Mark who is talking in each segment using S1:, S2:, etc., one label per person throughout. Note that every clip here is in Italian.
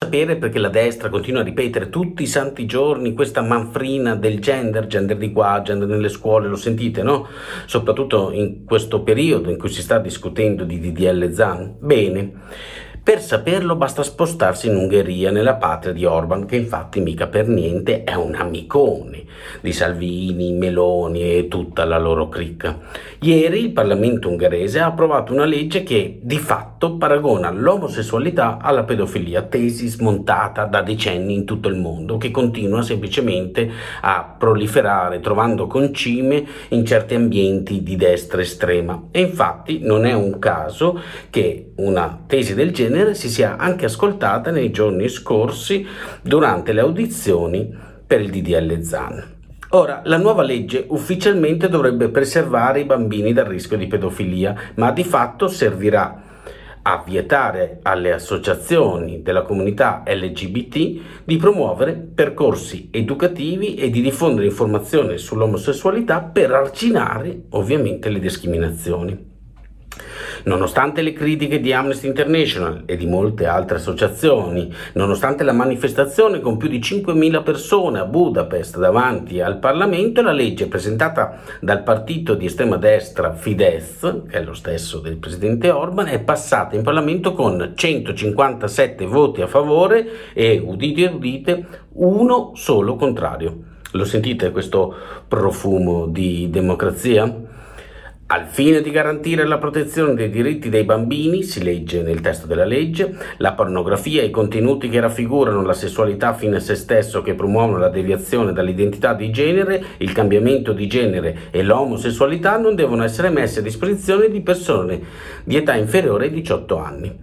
S1: sapere perché la destra continua a ripetere tutti i santi giorni questa manfrina del gender, gender di qua, gender nelle scuole, lo sentite, no? Soprattutto in questo periodo in cui si sta discutendo di DDL Zan. Bene. Per saperlo basta spostarsi in Ungheria, nella patria di Orban, che infatti mica per niente è un amicone di Salvini, Meloni e tutta la loro cricca. Ieri il Parlamento ungherese ha approvato una legge che di fatto paragona l'omosessualità alla pedofilia, tesi smontata da decenni in tutto il mondo, che continua semplicemente a proliferare, trovando concime in certi ambienti di destra estrema. E infatti non è un caso che una tesi del genere genere si sia anche ascoltata nei giorni scorsi durante le audizioni per il DDL ZAN. Ora, la nuova legge ufficialmente dovrebbe preservare i bambini dal rischio di pedofilia, ma di fatto servirà a vietare alle associazioni della comunità LGBT di promuovere percorsi educativi e di diffondere informazioni sull'omosessualità per arginare ovviamente le discriminazioni. Nonostante le critiche di Amnesty International e di molte altre associazioni, nonostante la manifestazione con più di 5.000 persone a Budapest davanti al Parlamento, la legge presentata dal partito di estrema destra Fidesz, che è lo stesso del presidente Orban, è passata in Parlamento con 157 voti a favore e, udite udite, uno solo contrario. Lo sentite questo profumo di democrazia? Al fine di garantire la protezione dei diritti dei bambini, si legge nel testo della legge, la pornografia e i contenuti che raffigurano la sessualità fine a se stesso che promuovono la deviazione dall'identità di genere, il cambiamento di genere e l'omosessualità non devono essere messi a disposizione di persone di età inferiore ai 18 anni.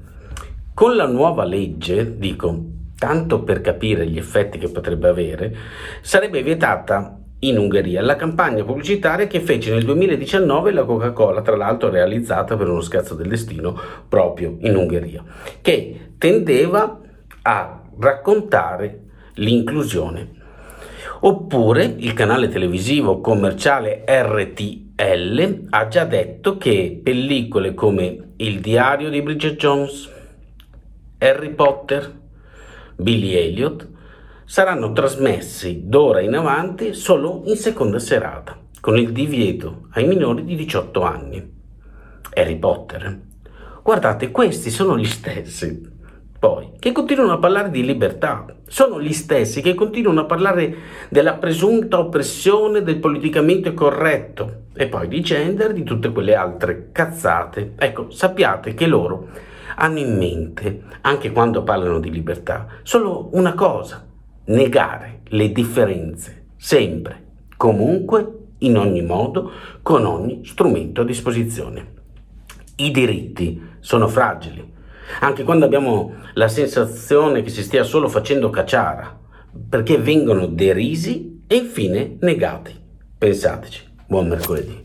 S1: Con la nuova legge, dico, tanto per capire gli effetti che potrebbe avere, sarebbe vietata in Ungheria, la campagna pubblicitaria che fece nel 2019 la Coca-Cola, tra l'altro realizzata per uno scherzo del destino proprio in Ungheria, che tendeva a raccontare l'inclusione. Oppure il canale televisivo commerciale RTL ha già detto che pellicole come Il diario di Bridget Jones, Harry Potter, Billy Elliot saranno trasmessi d'ora in avanti solo in seconda serata, con il divieto ai minori di 18 anni. Harry Potter. Guardate, questi sono gli stessi, poi, che continuano a parlare di libertà. Sono gli stessi che continuano a parlare della presunta oppressione del politicamente corretto e poi di gender di tutte quelle altre cazzate. Ecco, sappiate che loro hanno in mente, anche quando parlano di libertà, solo una cosa, negare le differenze, sempre, comunque, in ogni modo, con ogni strumento a disposizione. I diritti sono fragili, anche quando abbiamo la sensazione che si stia solo facendo cacciara, perché vengono derisi e infine negati. Pensateci. Buon mercoledì.